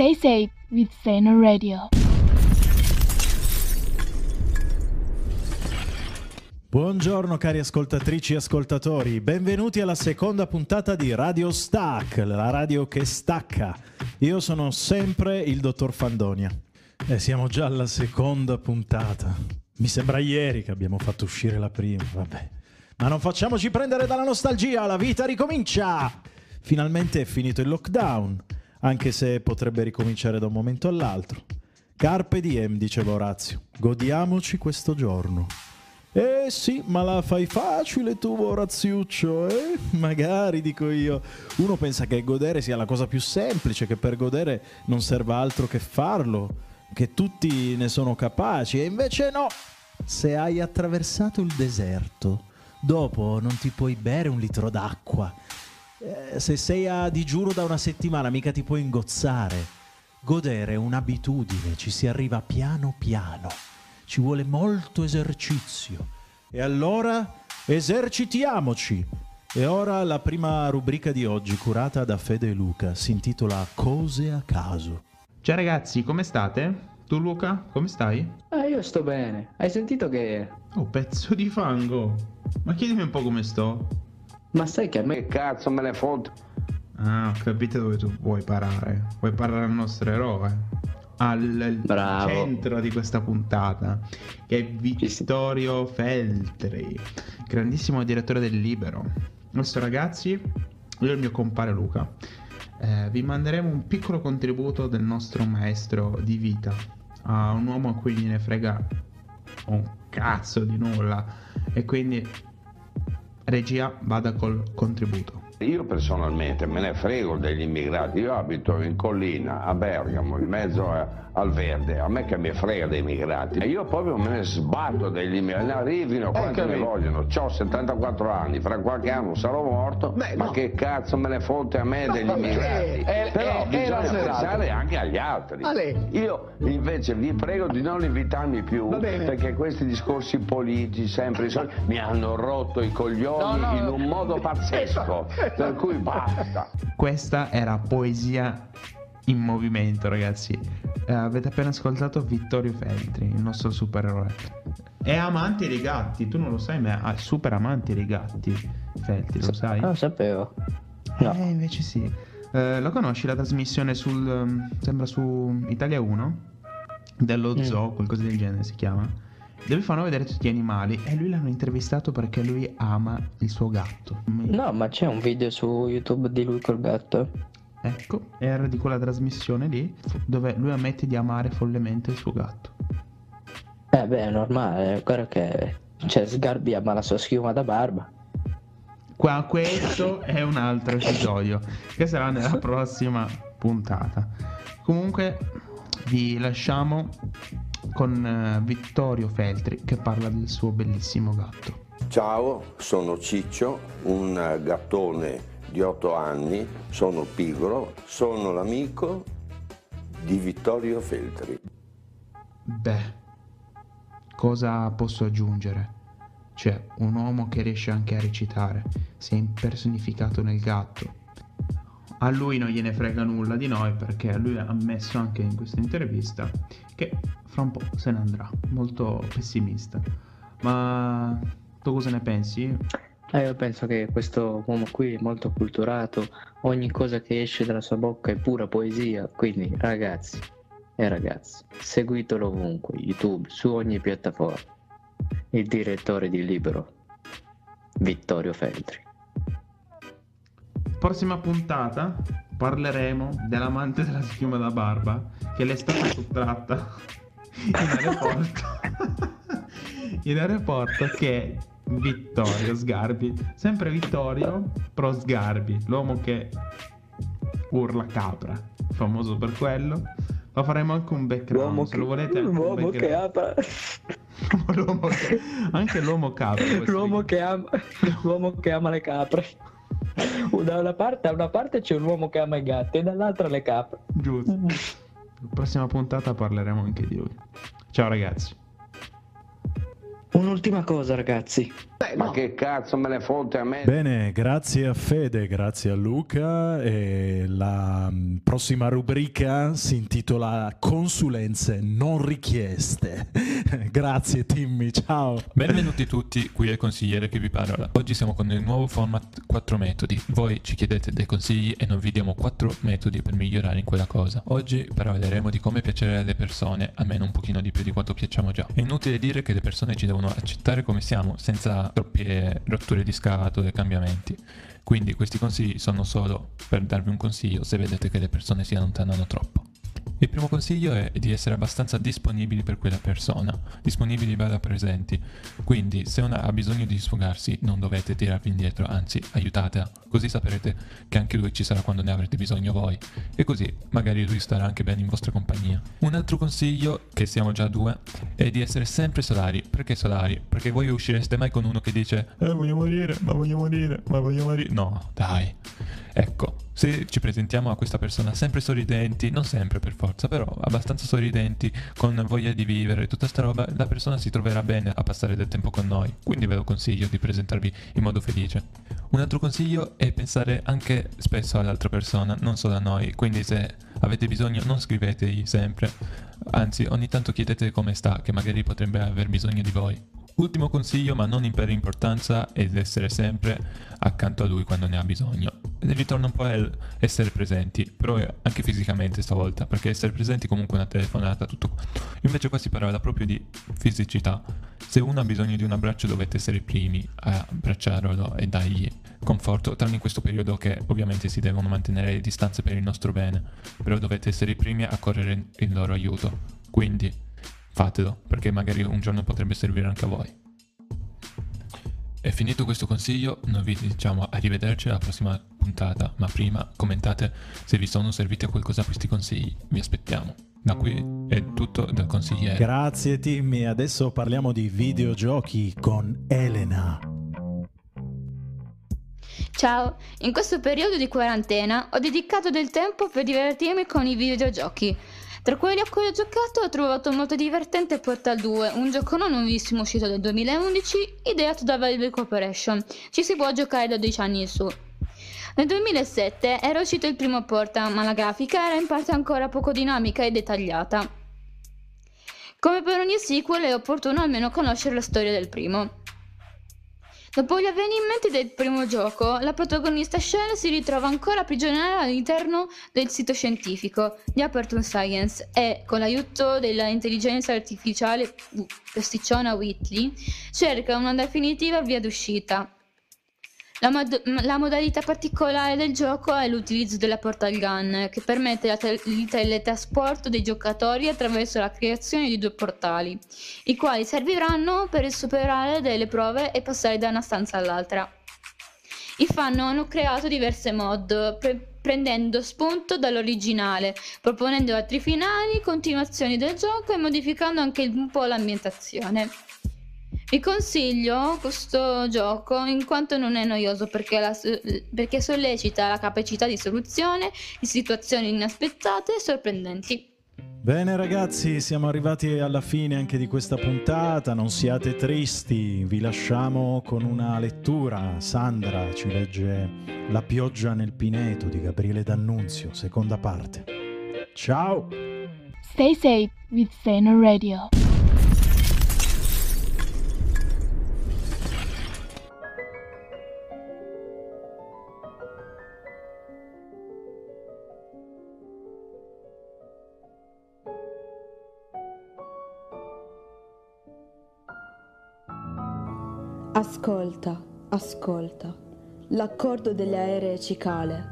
Stay safe with Zeno Radio. Buongiorno cari ascoltatrici e ascoltatori, benvenuti alla seconda puntata di Radio Stack, la radio che stacca. Io sono sempre il dottor Fandonia e siamo già alla seconda puntata. Mi sembra ieri che abbiamo fatto uscire la prima, vabbè. Ma non facciamoci prendere dalla nostalgia, la vita ricomincia! Finalmente è finito il lockdown, anche se potrebbe ricominciare da un momento all'altro. Carpe diem, diceva Orazio, godiamoci questo giorno. Eh sì, ma la fai facile tu, Oraziuccio, eh? Magari, dico io. Uno pensa che godere sia la cosa più semplice, che per godere non serva altro che farlo, che tutti ne sono capaci, e invece no. Se hai attraversato il deserto, dopo non ti puoi bere un litro d'acqua. Eh, se sei a digiuno da una settimana, mica ti puoi ingozzare. Godere è un'abitudine, ci si arriva piano piano ci vuole molto esercizio. E allora esercitiamoci. E ora la prima rubrica di oggi, curata da Fede e Luca, si intitola Cose a caso. Ciao ragazzi, come state? Tu Luca, come stai? Ah, io sto bene. Hai sentito che... Oh, pezzo di fango. Ma chiedimi un po' come sto. Ma sai che a me... Che cazzo me ne foto? Ah, ho capito dove tu vuoi parare. Vuoi parare al nostro eroe al Bravo. centro di questa puntata, che è Vittorio Feltri, grandissimo direttore del Libero. Adesso ragazzi, io e il mio compare Luca, eh, vi manderemo un piccolo contributo del nostro maestro di vita, a un uomo a cui gliene frega un cazzo di nulla, e quindi regia vada col contributo. Io personalmente me ne frego degli immigrati, io abito in collina a Bergamo, in mezzo a, al verde, a me che mi frega dei migranti. E io proprio me ne sbatto degli immigrati, arrivino quanti ne vogliono, ho 74 anni, fra qualche anno sarò morto, Beh, ma no. che cazzo me ne fotte a me degli perché? immigrati? È- Però è- bisogna pensare anche agli altri. A lei. Io invece vi prego di non invitarmi più, perché questi discorsi politici, sempre mi hanno rotto i coglioni No, no. in un modo pazzesco, per cui basta. Questa era poesia in movimento, ragazzi. Eh, avete appena ascoltato Vittorio Feltri, il nostro supereroe. È amante dei gatti, tu non lo sai, ma è super amante dei gatti. Feltri, lo sai? Non lo sapevo. No. Eh, invece sì. Eh, lo conosci la trasmissione sul. um, sembra su Italia 1? Dello Mm. zoo, qualcosa del genere si chiama. Dove fanno vedere tutti gli animali e lui l'hanno intervistato perché lui ama il suo gatto. No, ma c'è un video su YouTube di lui col gatto. Ecco, era di quella trasmissione lì dove lui ammette di amare follemente il suo gatto. Eh beh, è normale, guarda che... Cioè, Sgarbi ama la sua schiuma da barba. Qua questo è un altro episodio che sarà nella prossima puntata. Comunque vi lasciamo con eh, Vittorio Feltri che parla del suo bellissimo gatto. Ciao, sono Ciccio, un gattone di 8 anni, sono pigro, sono l'amico di Vittorio Feltri. Beh, cosa posso aggiungere? C'è un uomo che riesce anche a recitare, si è impersonificato nel gatto. A lui non gliene frega nulla di noi perché lui ha ammesso anche in questa intervista che fra un po' se ne andrà, molto pessimista. Ma tu cosa ne pensi? Eh, io penso che questo uomo qui è molto culturato, ogni cosa che esce dalla sua bocca è pura poesia, quindi ragazzi e ragazze, seguitelo ovunque, YouTube, su ogni piattaforma. Il direttore di Libero, Vittorio Feltri. Prossima puntata parleremo dell'amante della schiuma da barba che le è stata sottratta in aeroporto. in aeroporto che è Vittorio Sgarbi. Sempre Vittorio Pro Sgarbi, l'uomo che urla capra, famoso per quello. Ma faremo anche un background, se lo volete l'uomo che ama, L'uomo che- anche l'uomo capra. l'uomo che ama, l'uomo che ama le capre. Da una parte, una parte c'è un uomo che ama i gatti e dall'altra le capre. Giusto. La prossima puntata parleremo anche di lui. Ciao ragazzi. Un'ultima cosa, ragazzi. Beh, ma che cazzo me ne fotte a me? Bene, grazie a Fede, grazie a Luca e la mm, prossima rubrica si intitola Consulenze non richieste. grazie Timmy, ciao. Benvenuti tutti, qui è il consigliere che vi parla. Oggi siamo con il nuovo format 4 metodi. Voi ci chiedete dei consigli e noi vi diamo 4 metodi per migliorare in quella cosa. Oggi parleremo di come piacere alle persone, almeno un pochino di più di quanto piacciamo già. È inutile dire che le persone ci devono accettare come siamo, senza troppe rotture di scatole e cambiamenti. Quindi questi consigli sono solo per darvi un consiglio se vedete che le persone si allontanano troppo. Il primo consiglio è di essere abbastanza disponibili per quella persona, disponibili bella presenti. Quindi se una ha bisogno di sfogarsi non dovete tirarvi indietro, anzi aiutatela, così saprete che anche lui ci sarà quando ne avrete bisogno voi. E così magari lui starà anche bene in vostra compagnia. Un altro consiglio, che siamo già due, è di essere sempre solari. Perché solari? Perché voi uscireste mai con uno che dice Eh voglio morire, ma voglio morire, ma voglio morire. No, dai. Ecco, se ci presentiamo a questa persona sempre sorridenti, non sempre per forza, però abbastanza sorridenti, con voglia di vivere, tutta sta roba, la persona si troverà bene a passare del tempo con noi. Quindi ve lo consiglio di presentarvi in modo felice. Un altro consiglio è pensare anche spesso all'altra persona, non solo a noi. Quindi se avete bisogno non scrivetegli sempre, anzi ogni tanto chiedete come sta, che magari potrebbe aver bisogno di voi. Ultimo consiglio, ma non per importanza, è essere sempre accanto a lui quando ne ha bisogno. E ritorna un po' a essere presenti, però anche fisicamente stavolta, perché essere presenti comunque una telefonata, tutto. Invece qua si parla proprio di fisicità. Se uno ha bisogno di un abbraccio dovete essere i primi a abbracciarlo e dargli conforto, tranne in questo periodo che ovviamente si devono mantenere le distanze per il nostro bene, però dovete essere i primi a correre in loro aiuto. Quindi fatelo, perché magari un giorno potrebbe servire anche a voi. E finito questo consiglio, noi vi diciamo arrivederci alla prossima puntata, ma prima commentate se vi sono serviti a qualcosa questi consigli, vi aspettiamo. Da qui è tutto dal consigliere. Grazie Timmy, adesso parliamo di videogiochi con Elena. Ciao, in questo periodo di quarantena ho dedicato del tempo per divertirmi con i videogiochi. Tra quelli a cui ho giocato ho trovato molto divertente Portal 2, un gioco non nuovissimo uscito nel 2011, ideato da Valve Corporation. Ci si può giocare da 12 anni in su. Nel 2007 era uscito il primo Portal, ma la grafica era in parte ancora poco dinamica e dettagliata. Come per ogni sequel è opportuno almeno conoscere la storia del primo. Dopo gli avvenimenti del primo gioco, la protagonista Shell si ritrova ancora prigioniera all'interno del sito scientifico di Aperture Science e, con l'aiuto dell'intelligenza artificiale posticciona Whitley, cerca una definitiva via d'uscita. La, mod- la, modalità particolare del gioco è l'utilizzo della portal gun, che permette te- il teletrasporto dei giocatori attraverso la creazione di due portali, i quali serviranno per superare delle prove e passare da una stanza all'altra. I fan hanno creato diverse mod, pre- prendendo spunto dall'originale, proponendo altri finali, continuazioni del gioco e modificando anche un po' l'ambientazione. Vi consiglio questo gioco in quanto non è noioso perché, la, perché sollecita la capacità di soluzione di situazioni inaspettate e sorprendenti. Bene ragazzi, siamo arrivati alla fine anche di questa puntata, non siate tristi, vi lasciamo con una lettura. Sandra ci legge La pioggia nel pineto di Gabriele D'Annunzio, seconda parte. Ciao! Stay safe with Zeno Radio. Ascolta, ascolta, l'accordo degli aerei cicale.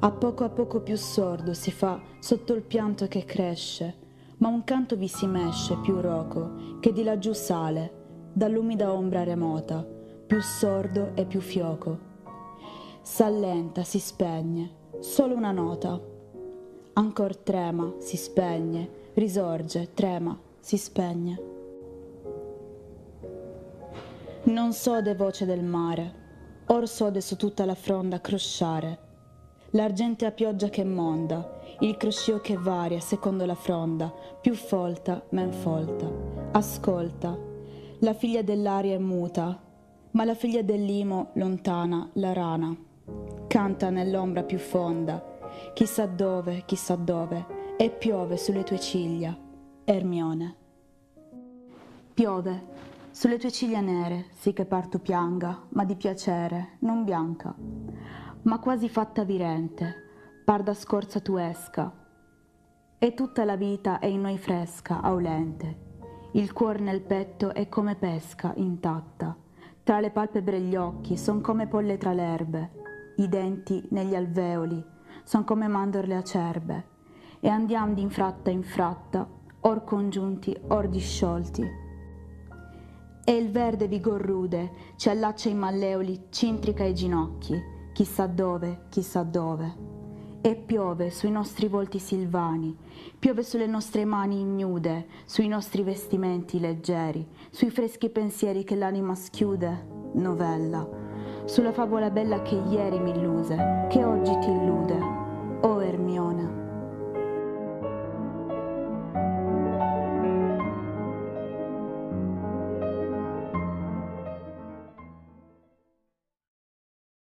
A poco a poco più sordo si fa sotto il pianto che cresce, ma un canto vi si mesce più roco che di laggiù sale, dall'umida ombra remota, più sordo e più fioco. S'allenta, si spegne, solo una nota. Ancor trema, si spegne, risorge, trema, si spegne. Non sode voce del mare, or sode su tutta la fronda crosciare. L'argentea pioggia che monda, il croscio che varia secondo la fronda, più folta, men folta. Ascolta, La figlia dell'aria è muta, ma la figlia dell'imo lontana, la rana, canta nell'ombra più fonda, chissà dove, chissà dove, e piove sulle tue ciglia, Ermione. Piove sulle tue ciglia nere, sì che parto pianga, ma di piacere, non bianca, ma quasi fatta virente, par da scorza tu esca. E tutta la vita è in noi fresca, aulente, il cuor nel petto è come pesca intatta, tra le palpebre gli occhi son come polle tra l'erbe, i denti negli alveoli son come mandorle acerbe, e andiam di infratta in fratta, or congiunti, or disciolti. E il verde vigor rude ci allaccia i malleoli, cintrica i ginocchi, chissà dove, chissà dove. E piove sui nostri volti silvani, piove sulle nostre mani ignude, sui nostri vestimenti leggeri, sui freschi pensieri che l'anima schiude, novella, sulla favola bella che ieri mi illuse, che oggi ti illude,